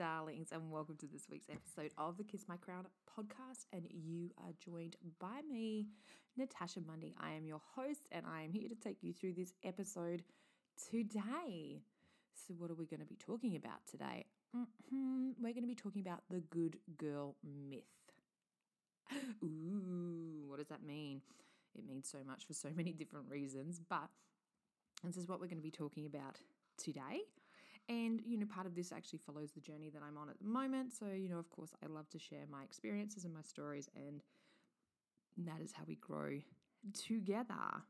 Darlings, and welcome to this week's episode of the Kiss My Crown podcast. And you are joined by me, Natasha Mundy. I am your host, and I am here to take you through this episode today. So, what are we going to be talking about today? Mm-hmm. We're going to be talking about the good girl myth. Ooh, what does that mean? It means so much for so many different reasons, but this is what we're going to be talking about today. And, you know, part of this actually follows the journey that I'm on at the moment. So, you know, of course, I love to share my experiences and my stories, and that is how we grow together.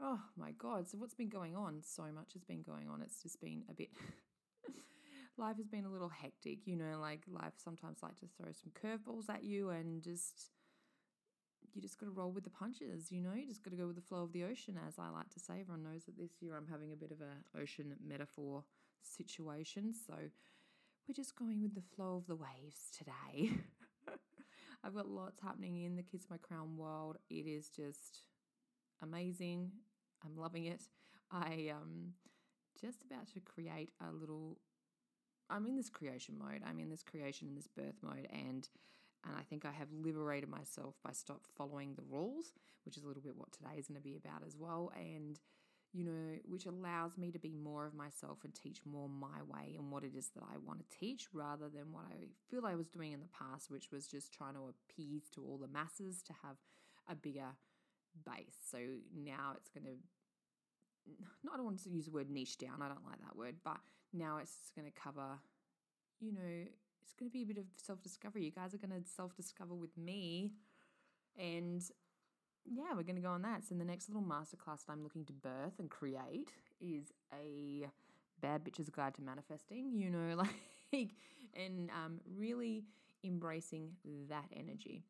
Oh my God. So, what's been going on? So much has been going on. It's just been a bit. life has been a little hectic, you know, like life sometimes like to throw some curveballs at you and just you just got to roll with the punches, you know, you just got to go with the flow of the ocean, as I like to say. Everyone knows that this year I'm having a bit of a ocean metaphor situation. So we're just going with the flow of the waves today. I've got lots happening in the Kiss My Crown world. It is just amazing. I'm loving it. I um just about to create a little I'm in this creation mode. I'm in this creation and this birth mode and and I think I have liberated myself by stop following the rules, which is a little bit what today is going to be about as well. And, you know, which allows me to be more of myself and teach more my way and what it is that I want to teach rather than what I feel I was doing in the past, which was just trying to appease to all the masses to have a bigger base. So now it's going to not I don't want to use the word niche down, I don't like that word, but now it's going to cover, you know, it's going to be a bit of self discovery. You guys are going to self discover with me. And yeah, we're going to go on that. So, the next little masterclass that I'm looking to birth and create is a bad bitch's guide to manifesting, you know, like, and um, really embracing that energy.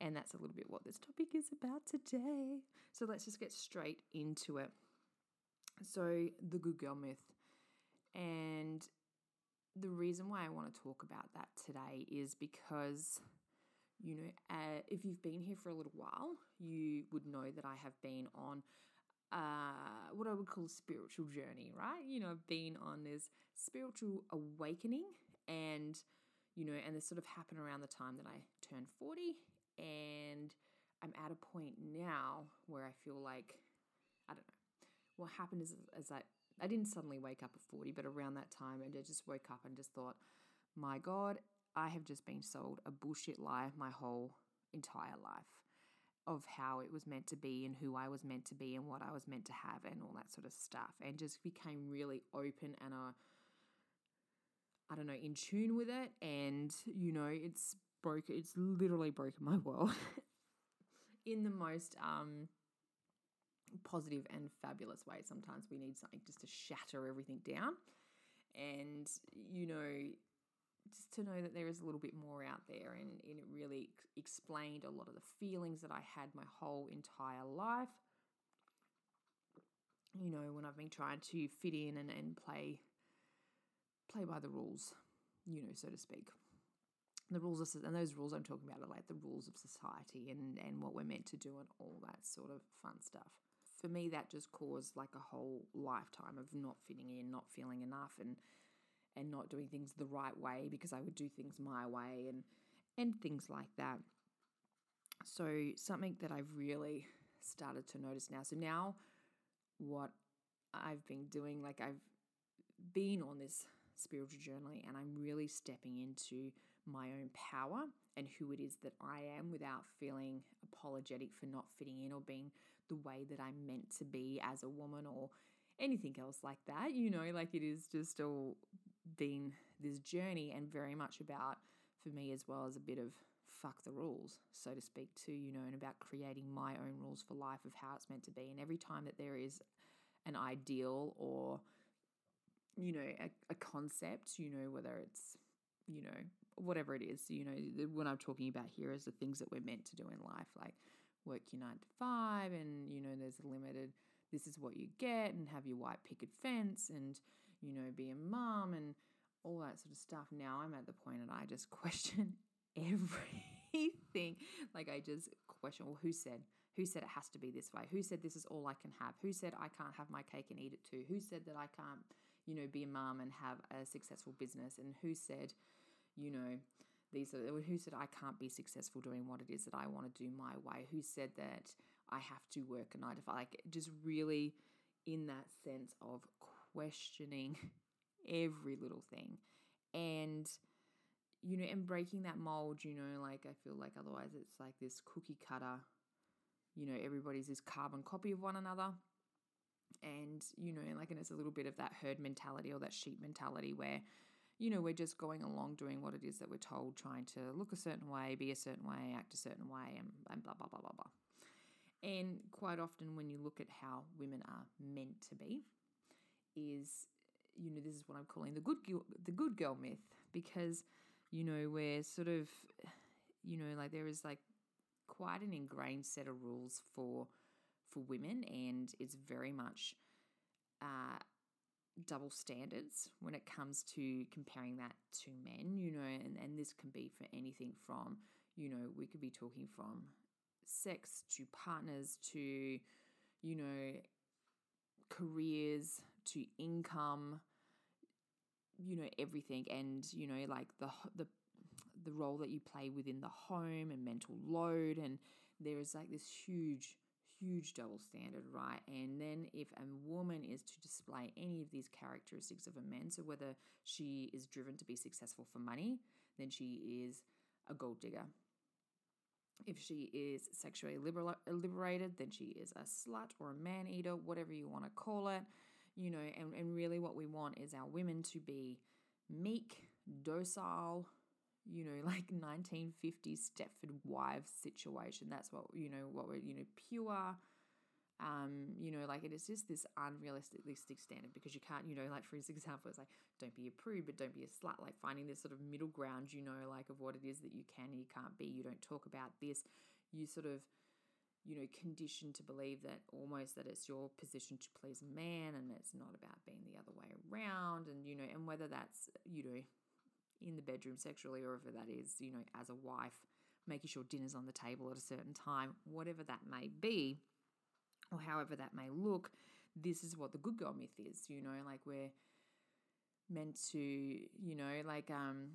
And that's a little bit what this topic is about today. So, let's just get straight into it. So, the good girl myth. And the reason why I want to talk about that today is because, you know, uh, if you've been here for a little while, you would know that I have been on uh, what I would call a spiritual journey, right? You know, I've been on this spiritual awakening and, you know, and this sort of happened around the time that I turned 40. And I'm at a point now where I feel like, I don't know, what happened is, is that I didn't suddenly wake up at 40, but around that time, and I just woke up and just thought, my God, I have just been sold a bullshit lie my whole entire life of how it was meant to be and who I was meant to be and what I was meant to have and all that sort of stuff. And just became really open and i don't know, in tune with it. And, you know, it's broke, it's literally broken my world in the most, um, positive and fabulous way. Sometimes we need something just to shatter everything down. And, you know, to know that there is a little bit more out there. And, and it really explained a lot of the feelings that I had my whole entire life. You know, when I've been trying to fit in and, and play play by the rules, you know, so to speak. The rules of and those rules I'm talking about are like the rules of society and and what we're meant to do and all that sort of fun stuff for me, that just caused like a whole lifetime of not fitting in, not feeling enough, and and not doing things the right way because I would do things my way and and things like that. So something that I've really started to notice now. So now what I've been doing, like I've been on this spiritual journey and I'm really stepping into my own power and who it is that I am without feeling apologetic for not fitting in or being the way that I'm meant to be as a woman or anything else like that. You know, like it is just all been this journey and very much about, for me as well, as a bit of fuck the rules, so to speak, too, you know, and about creating my own rules for life of how it's meant to be. And every time that there is an ideal or, you know, a, a concept, you know, whether it's, you know, whatever it is. You know, the, what I'm talking about here is the things that we're meant to do in life, like work your nine to five, and you know, there's a limited. This is what you get, and have your white picket fence, and you know, be a mom, and all that sort of stuff. Now I'm at the point that I just question everything. like I just question, well, who said? Who said it has to be this way? Who said this is all I can have? Who said I can't have my cake and eat it too? Who said that I can't, you know, be a mom and have a successful business? And who said, you know, these are who said I can't be successful doing what it is that I want to do my way? Who said that I have to work a nine to five? Like just really in that sense of questioning every little thing. And you know, and breaking that mold, you know, like I feel like otherwise it's like this cookie cutter, you know, everybody's this carbon copy of one another. And, you know, and like, and it's a little bit of that herd mentality or that sheep mentality where, you know, we're just going along doing what it is that we're told, trying to look a certain way, be a certain way, act a certain way, and, and blah, blah, blah, blah, blah. And quite often, when you look at how women are meant to be, is you know this is what I'm calling the good the good girl myth because you know we're sort of you know like there is like quite an ingrained set of rules for for women and it's very much uh, double standards when it comes to comparing that to men you know and, and this can be for anything from you know we could be talking from sex to partners to you know careers to income you know everything and you know like the the the role that you play within the home and mental load and there is like this huge huge double standard right? And then if a woman is to display any of these characteristics of a man so whether she is driven to be successful for money then she is a gold digger. If she is sexually liberated then she is a slut or a man eater whatever you want to call it you know, and, and really what we want is our women to be meek, docile, you know, like 1950s Stepford Wives situation. That's what, you know, what we're, you know, pure. Um, you know, like it is just this unrealistic standard because you can't, you know, like for his example, it's like don't be a prude, but don't be a slut. Like finding this sort of middle ground, you know, like of what it is that you can and you can't be. You don't talk about this. You sort of you know, conditioned to believe that almost that it's your position to please a man and it's not about being the other way around. And, you know, and whether that's, you know, in the bedroom sexually or if that is, you know, as a wife, making sure dinner's on the table at a certain time, whatever that may be, or however that may look, this is what the good girl myth is, you know, like we're meant to, you know, like, um,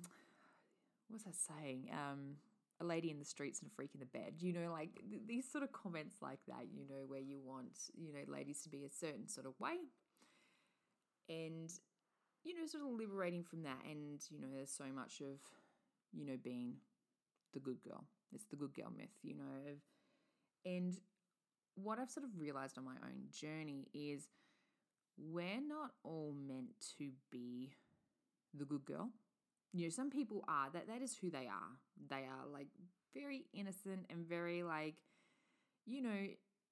what's that saying? Um, a lady in the streets and a freak in the bed. You know, like th- these sort of comments like that, you know, where you want, you know, ladies to be a certain sort of way. And, you know, sort of liberating from that. And, you know, there's so much of, you know, being the good girl. It's the good girl myth, you know. And what I've sort of realized on my own journey is we're not all meant to be the good girl you know, some people are that that is who they are. They are like very innocent and very like, you know,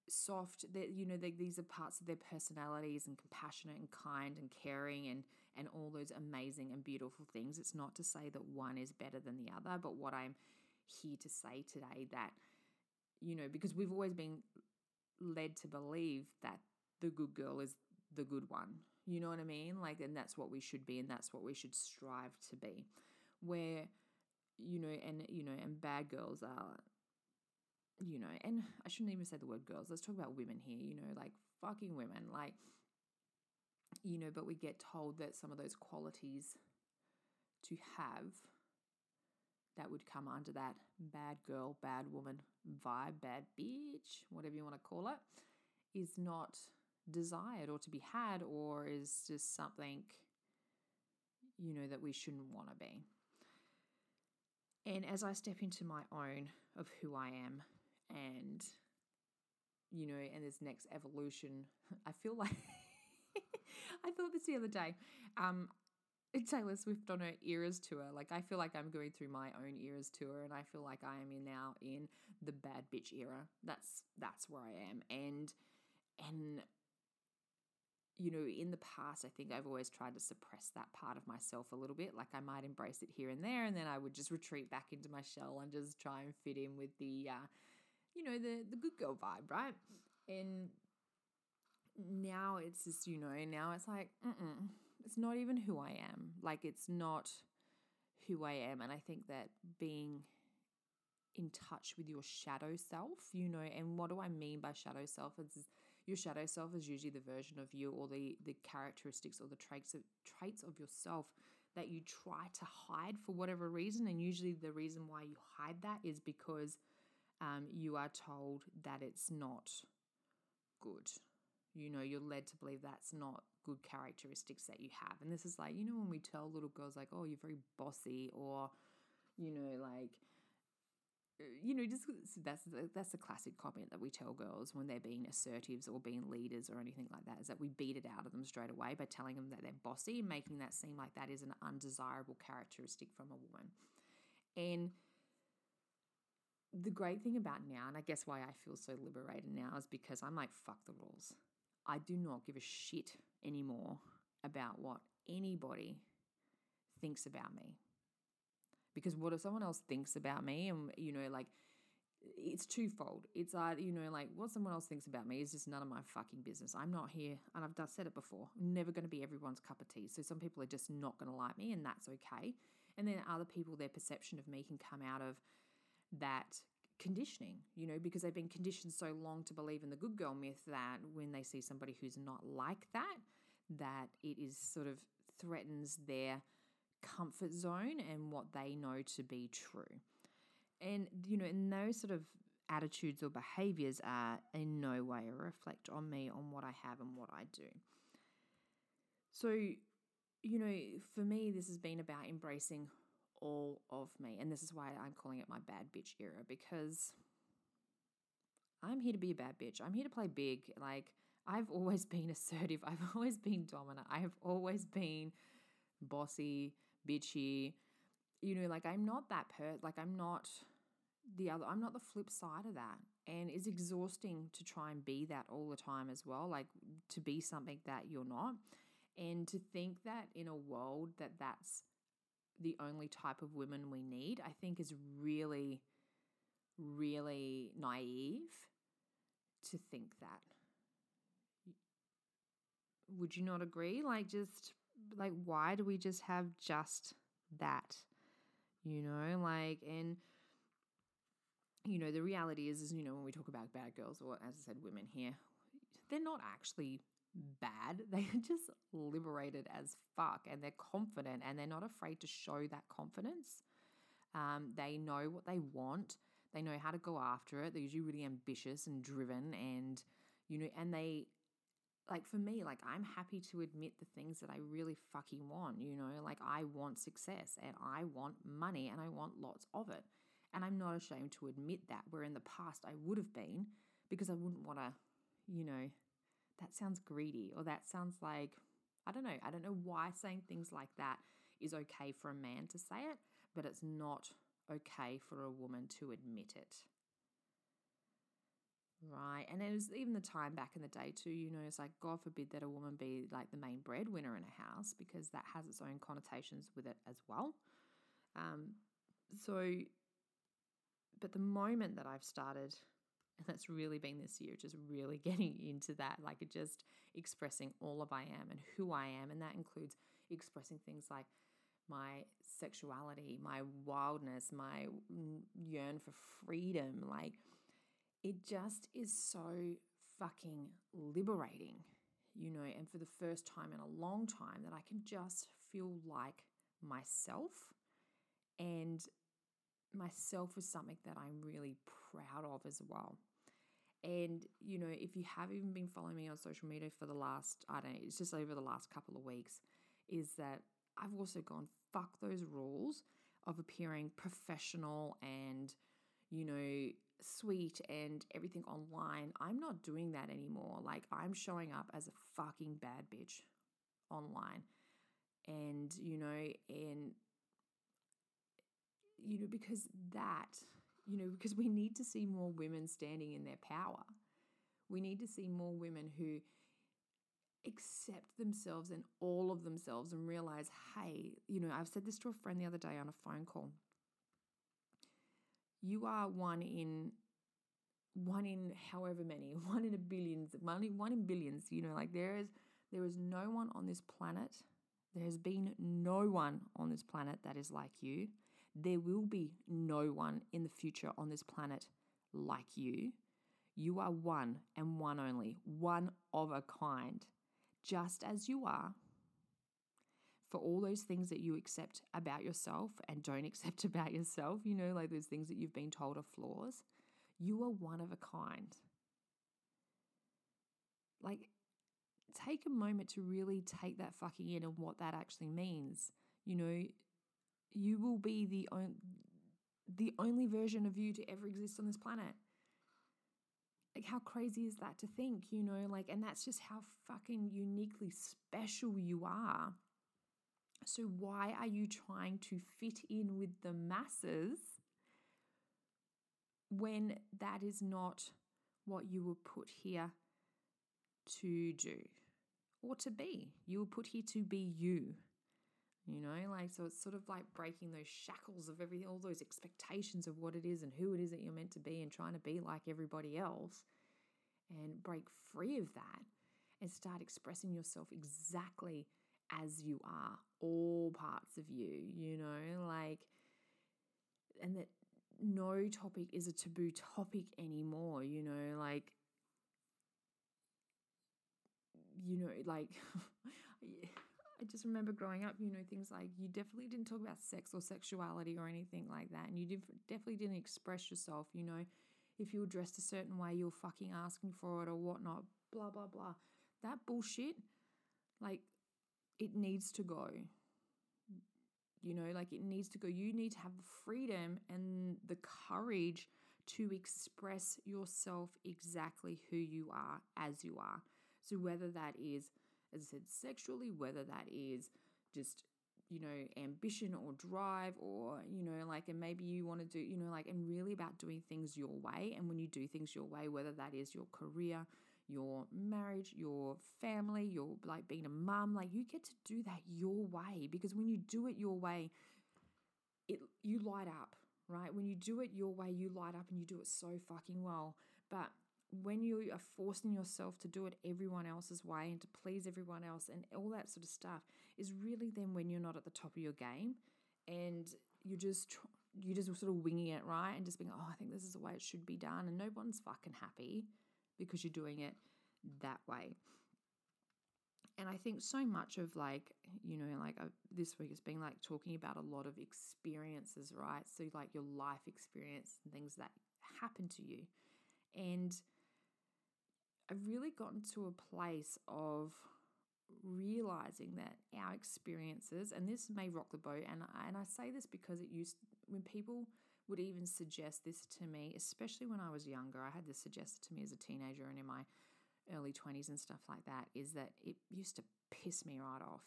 soft. That you know, they, these are parts of their personalities and compassionate and kind and caring and and all those amazing and beautiful things. It's not to say that one is better than the other, but what I'm here to say today that you know, because we've always been led to believe that the good girl is the good one you know what I mean? Like, and that's what we should be, and that's what we should strive to be. Where, you know, and, you know, and bad girls are, you know, and I shouldn't even say the word girls. Let's talk about women here, you know, like fucking women. Like, you know, but we get told that some of those qualities to have that would come under that bad girl, bad woman vibe, bad bitch, whatever you want to call it, is not desired or to be had or is just something you know that we shouldn't want to be and as i step into my own of who i am and you know and this next evolution i feel like i thought this the other day um Taylor Swift on her Eras tour. Like I feel like I'm going through my own Eras tour, and I feel like I am in now in the bad bitch era. That's that's where I am, and and you know, in the past, I think I've always tried to suppress that part of myself a little bit. Like I might embrace it here and there, and then I would just retreat back into my shell and just try and fit in with the, uh, you know, the the good girl vibe, right? And now it's just, you know, now it's like, mm it's not even who I am. Like it's not who I am, and I think that being in touch with your shadow self, you know, and what do I mean by shadow self? It's your shadow self is usually the version of you or the the characteristics or the traits of traits of yourself that you try to hide for whatever reason. And usually the reason why you hide that is because um, you are told that it's not good. You know you're led to believe that's not good characteristics that you have. And this is like you know when we tell little girls like oh you're very bossy or you know like you know, just that's that's the classic comment that we tell girls when they're being assertives or being leaders or anything like that is that we beat it out of them straight away by telling them that they're bossy and making that seem like that is an undesirable characteristic from a woman. And the great thing about now, and I guess why I feel so liberated now, is because I'm like, fuck the rules. I do not give a shit anymore about what anybody thinks about me because what if someone else thinks about me and you know like it's twofold. It's either you know like what someone else thinks about me is just none of my fucking business. I'm not here and i've said it before I'm never going to be everyone's cup of tea. So some people are just not going to like me and that's okay. And then other people their perception of me can come out of that conditioning, you know, because they've been conditioned so long to believe in the good girl myth that when they see somebody who's not like that, that it is sort of threatens their comfort zone and what they know to be true. And, you know, and those sort of attitudes or behaviors are in no way a reflect on me, on what I have and what I do. So, you know, for me, this has been about embracing all of me. And this is why I'm calling it my bad bitch era because I'm here to be a bad bitch. I'm here to play big. Like, I've always been assertive. I've always been dominant. I have always been bossy bitchy. You know, like I'm not that per like I'm not the other I'm not the flip side of that. And it's exhausting to try and be that all the time as well, like to be something that you're not. And to think that in a world that that's the only type of women we need, I think is really, really naive to think that. Would you not agree? Like, just like why do we just have just that you know? Like and you know the reality is is you know when we talk about bad girls or as i said women here they're not actually bad. They're just liberated as fuck and they're confident and they're not afraid to show that confidence. Um, they know what they want. They know how to go after it. They're usually really ambitious and driven and you know and they like for me, like I'm happy to admit the things that I really fucking want, you know, like I want success and I want money and I want lots of it. And I'm not ashamed to admit that, where in the past I would have been because I wouldn't want to, you know, that sounds greedy or that sounds like, I don't know, I don't know why saying things like that is okay for a man to say it, but it's not okay for a woman to admit it. Right. And it was even the time back in the day, too, you know, it's like, God forbid that a woman be like the main breadwinner in a house because that has its own connotations with it as well. Um, so, but the moment that I've started, and that's really been this year, just really getting into that, like just expressing all of I am and who I am. And that includes expressing things like my sexuality, my wildness, my yearn for freedom, like it just is so fucking liberating, you know, and for the first time in a long time that I can just feel like myself and myself is something that I'm really proud of as well. And, you know, if you have even been following me on social media for the last, I don't know, it's just over the last couple of weeks, is that I've also gone, fuck those rules of appearing professional and, you know, sweet and everything online. I'm not doing that anymore. Like, I'm showing up as a fucking bad bitch online. And, you know, and, you know, because that, you know, because we need to see more women standing in their power. We need to see more women who accept themselves and all of themselves and realize, hey, you know, I've said this to a friend the other day on a phone call. You are one in one in however many, one in a billions, one in, one in billions, you know, like there is there is no one on this planet. There has been no one on this planet that is like you. There will be no one in the future on this planet like you. You are one and one only, one of a kind, just as you are. For all those things that you accept about yourself and don't accept about yourself, you know, like those things that you've been told are flaws, you are one of a kind. Like, take a moment to really take that fucking in and what that actually means. You know, you will be the on- the only version of you to ever exist on this planet. Like how crazy is that to think, you know, like and that's just how fucking uniquely special you are. So why are you trying to fit in with the masses when that is not what you were put here to do or to be? You were put here to be you. You know, like so it's sort of like breaking those shackles of everything, all those expectations of what it is and who it is that you're meant to be and trying to be like everybody else and break free of that and start expressing yourself exactly as you are, all parts of you, you know, like and that no topic is a taboo topic anymore, you know, like you know, like I just remember growing up, you know, things like you definitely didn't talk about sex or sexuality or anything like that. And you definitely didn't express yourself, you know. If you were dressed a certain way, you're fucking asking for it or whatnot, blah, blah, blah. That bullshit, like, it needs to go. You know, like, it needs to go. You need to have the freedom and the courage to express yourself exactly who you are as you are. So, whether that is as I said, sexually, whether that is just, you know, ambition or drive or, you know, like, and maybe you want to do, you know, like, and really about doing things your way. And when you do things your way, whether that is your career, your marriage, your family, your like being a mum, like you get to do that your way because when you do it your way, it you light up, right? When you do it your way, you light up and you do it so fucking well. But when you are forcing yourself to do it everyone else's way and to please everyone else and all that sort of stuff is really then when you're not at the top of your game and you're just you're just sort of winging it right and just being oh I think this is the way it should be done and no one's fucking happy because you're doing it that way. And I think so much of like, you know, like uh, this week has been like talking about a lot of experiences, right? So, like your life experience and things that happen to you. And I've really gotten to a place of realizing that our experiences, and this may rock the boat, and I, and I say this because it used when people would even suggest this to me, especially when I was younger. I had this suggested to me as a teenager and in my early 20s and stuff like that, is that it used to piss me right off.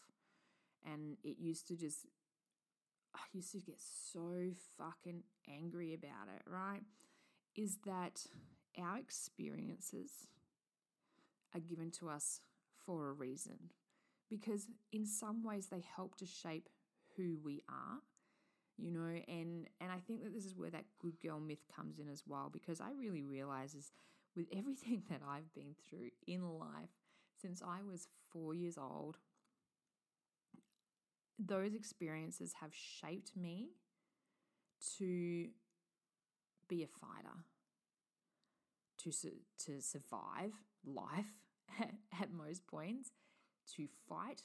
And it used to just, I used to get so fucking angry about it, right? Is that our experiences are given to us for a reason because in some ways they help to shape who we are you know and and i think that this is where that good girl myth comes in as well because i really realize is with everything that i've been through in life since i was 4 years old those experiences have shaped me to be a fighter to to survive life at, at most points, to fight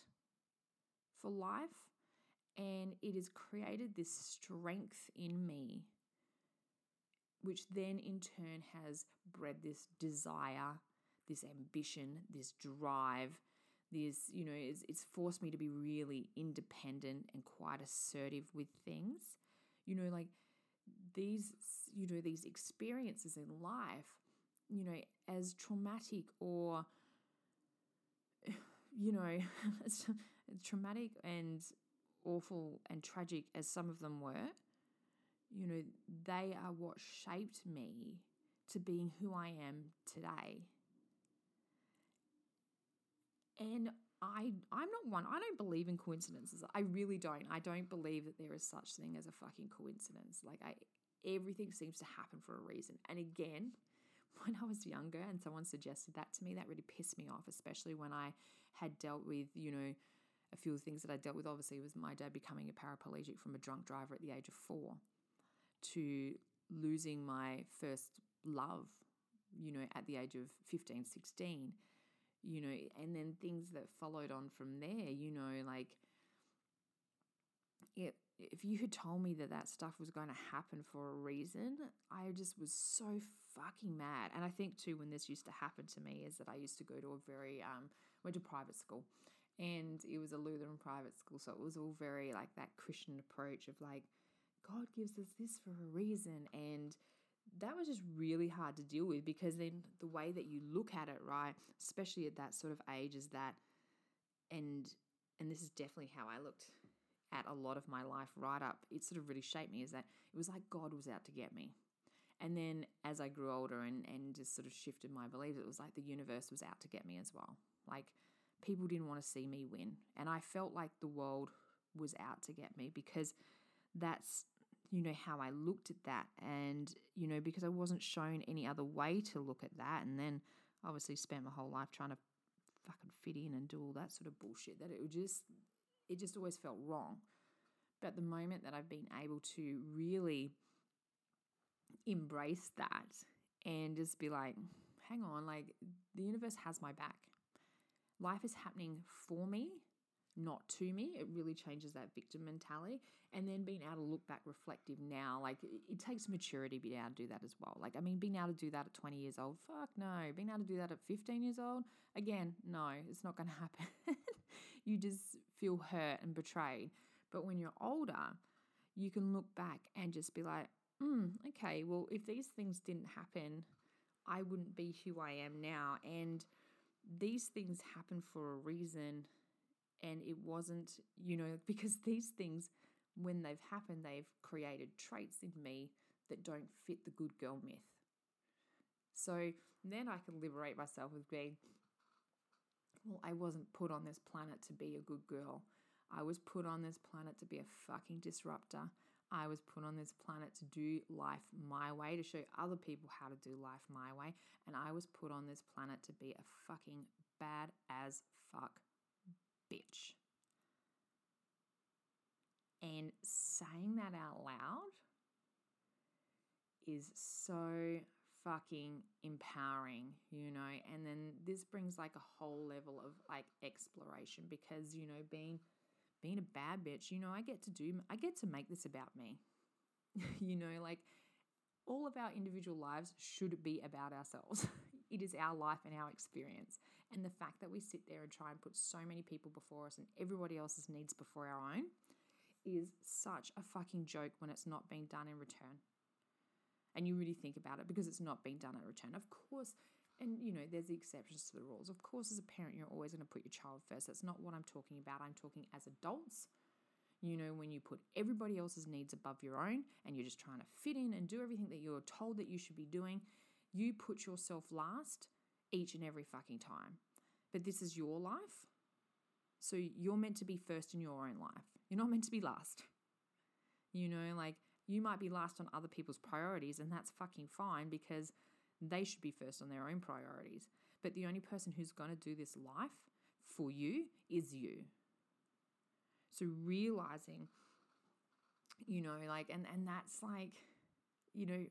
for life, and it has created this strength in me, which then in turn has bred this desire, this ambition, this drive. This, you know, it's, it's forced me to be really independent and quite assertive with things. You know, like these, you know, these experiences in life you know, as traumatic or, you know, traumatic and awful and tragic as some of them were, you know, they are what shaped me to being who I am today. And I I'm not one. I don't believe in coincidences. I really don't. I don't believe that there is such thing as a fucking coincidence. Like I everything seems to happen for a reason. And again, when I was younger and someone suggested that to me, that really pissed me off, especially when I had dealt with, you know, a few things that I dealt with obviously was my dad becoming a paraplegic from a drunk driver at the age of 4 to losing my first love, you know, at the age of 15, 16 you know, and then things that followed on from there, you know, like it, if you had told me that that stuff was going to happen for a reason, I just was so fucking mad. And I think too, when this used to happen to me, is that I used to go to a very, um, went to private school and it was a Lutheran private school. So it was all very like that Christian approach of like, God gives us this for a reason. And, that was just really hard to deal with because then the way that you look at it, right, especially at that sort of age, is that, and and this is definitely how I looked at a lot of my life right up. It sort of really shaped me. Is that it was like God was out to get me, and then as I grew older and and just sort of shifted my beliefs, it was like the universe was out to get me as well. Like people didn't want to see me win, and I felt like the world was out to get me because that's you know, how I looked at that. And, you know, because I wasn't shown any other way to look at that. And then obviously spent my whole life trying to fucking fit in and do all that sort of bullshit that it would just, it just always felt wrong. But the moment that I've been able to really embrace that and just be like, hang on, like the universe has my back. Life is happening for me not to me. It really changes that victim mentality. And then being able to look back reflective now, like it, takes maturity to be able to do that as well. Like, I mean, being able to do that at 20 years old, fuck no. Being able to do that at 15 years old, again, no, it's not going to happen. you just feel hurt and betrayed. But when you're older, you can look back and just be like, mm, okay, well, if these things didn't happen, I wouldn't be who I am now. And these things happen for a reason and it wasn't, you know, because these things, when they've happened, they've created traits in me that don't fit the good girl myth. So then I can liberate myself with being, well, I wasn't put on this planet to be a good girl. I was put on this planet to be a fucking disruptor. I was put on this planet to do life my way, to show other people how to do life my way. And I was put on this planet to be a fucking bad as fuck bitch. And saying that out loud is so fucking empowering, you know. And then this brings like a whole level of like exploration because, you know, being being a bad bitch, you know, I get to do I get to make this about me. you know, like all of our individual lives should be about ourselves. it is our life and our experience. And the fact that we sit there and try and put so many people before us and everybody else's needs before our own is such a fucking joke when it's not being done in return. And you really think about it because it's not being done in return. Of course, and you know, there's the exceptions to the rules. Of course, as a parent, you're always going to put your child first. That's not what I'm talking about. I'm talking as adults. You know, when you put everybody else's needs above your own and you're just trying to fit in and do everything that you're told that you should be doing, you put yourself last each and every fucking time. But this is your life. So you're meant to be first in your own life. You're not meant to be last. You know, like you might be last on other people's priorities, and that's fucking fine because they should be first on their own priorities. But the only person who's going to do this life for you is you. So realizing, you know, like, and and that's like, you know,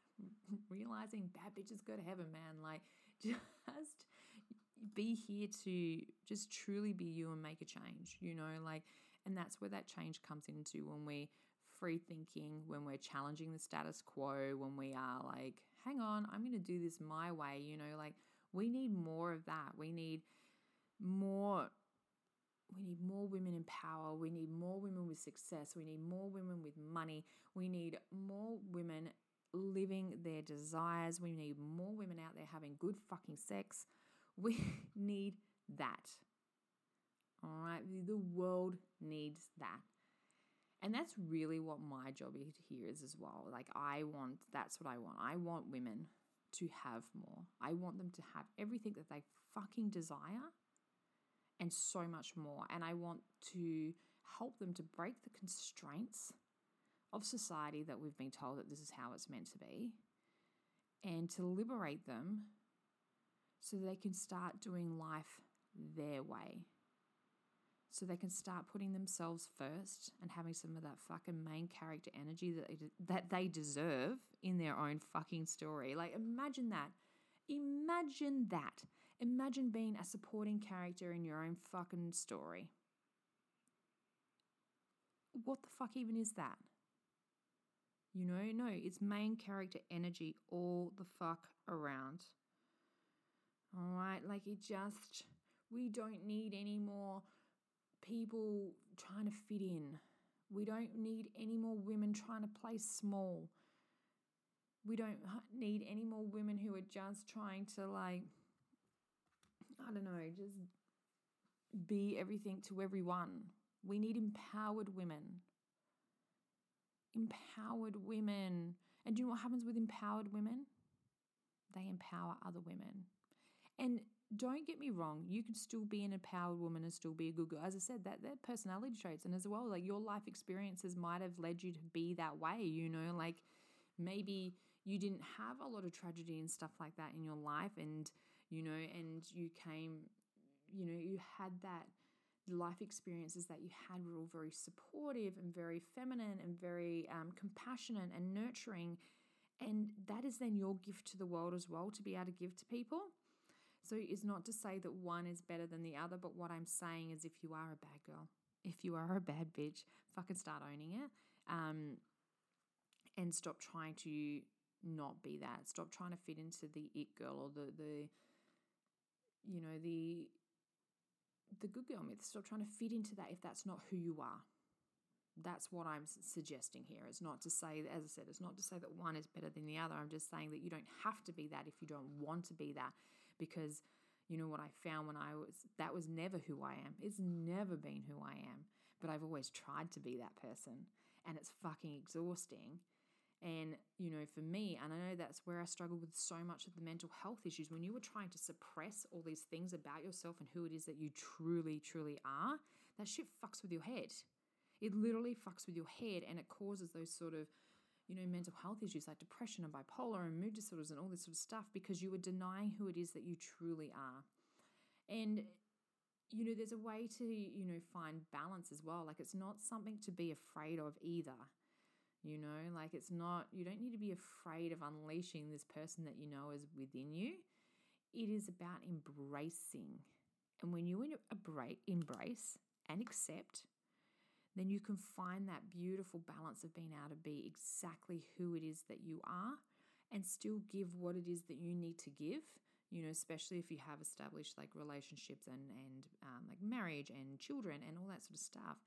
realizing bad bitches go to heaven, man. Like, just be here to just truly be you and make a change, you know, like, and that's where that change comes into when we free thinking, when we're challenging the status quo, when we are like, hang on, I'm going to do this my way, you know, like, we need more of that. We need more we need more women in power. We need more women with success. We need more women with money. We need more women living their desires. We need more women out there having good fucking sex. We need that. All right. The world needs that. And that's really what my job here is as well. Like, I want, that's what I want. I want women to have more. I want them to have everything that they fucking desire and so much more. And I want to help them to break the constraints of society that we've been told that this is how it's meant to be and to liberate them so they can start doing life their way. So they can start putting themselves first and having some of that fucking main character energy that they, that they deserve in their own fucking story. Like, imagine that. Imagine that. Imagine being a supporting character in your own fucking story. What the fuck even is that? You know, no, it's main character energy all the fuck around. All right, like it just, we don't need any more people trying to fit in. We don't need any more women trying to play small. We don't need any more women who are just trying to, like, I don't know, just be everything to everyone. We need empowered women. Empowered women. And do you know what happens with empowered women? They empower other women. And don't get me wrong, you can still be an empowered woman and still be a good girl. As I said, that that personality traits and as well, like your life experiences might have led you to be that way, you know, like maybe you didn't have a lot of tragedy and stuff like that in your life and you know, and you came, you know, you had that life experiences that you had were all very supportive and very feminine and very um, compassionate and nurturing. And that is then your gift to the world as well to be able to give to people. So it's not to say that one is better than the other, but what I'm saying is if you are a bad girl, if you are a bad bitch, fucking start owning it. Um, and stop trying to not be that. Stop trying to fit into the it girl or the the you know the the good girl myth. Stop trying to fit into that if that's not who you are. That's what I'm suggesting here. It's not to say, as I said, it's not to say that one is better than the other. I'm just saying that you don't have to be that if you don't want to be that because you know what I found when I was that was never who I am. It's never been who I am, but I've always tried to be that person and it's fucking exhausting. And, you know, for me, and I know that's where I struggled with so much of the mental health issues, when you were trying to suppress all these things about yourself and who it is that you truly, truly are, that shit fucks with your head. It literally fucks with your head and it causes those sort of you know, mental health issues like depression and bipolar and mood disorders and all this sort of stuff because you are denying who it is that you truly are. And, you know, there's a way to, you know, find balance as well. Like it's not something to be afraid of either. You know, like it's not, you don't need to be afraid of unleashing this person that you know is within you. It is about embracing. And when you embrace and accept then you can find that beautiful balance of being able to be exactly who it is that you are and still give what it is that you need to give you know especially if you have established like relationships and and um, like marriage and children and all that sort of stuff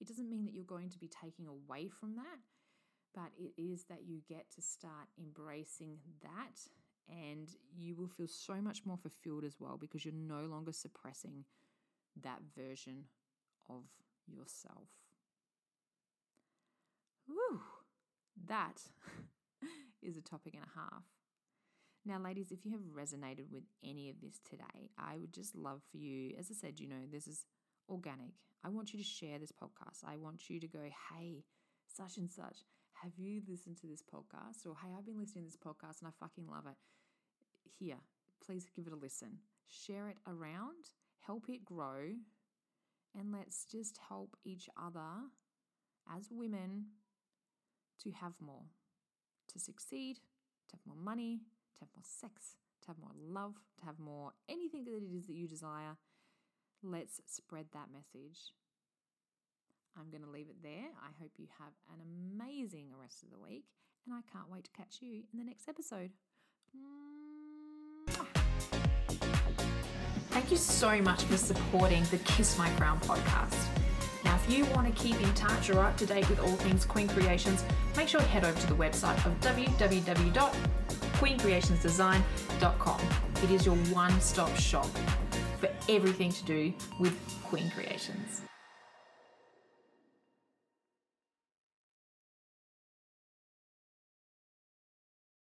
it doesn't mean that you're going to be taking away from that but it is that you get to start embracing that and you will feel so much more fulfilled as well because you're no longer suppressing that version of yourself Whew, that is a topic and a half. Now, ladies, if you have resonated with any of this today, I would just love for you, as I said, you know, this is organic. I want you to share this podcast. I want you to go, hey, such and such, have you listened to this podcast? Or hey, I've been listening to this podcast and I fucking love it. Here, please give it a listen. Share it around, help it grow, and let's just help each other as women to have more, to succeed, to have more money, to have more sex, to have more love, to have more anything that it is that you desire. Let's spread that message. I'm going to leave it there. I hope you have an amazing rest of the week, and I can't wait to catch you in the next episode. Thank you so much for supporting the Kiss My Crown podcast you want to keep in touch or up to date with all things Queen Creations, make sure to head over to the website of www.queencreationsdesign.com. It is your one stop shop for everything to do with Queen Creations.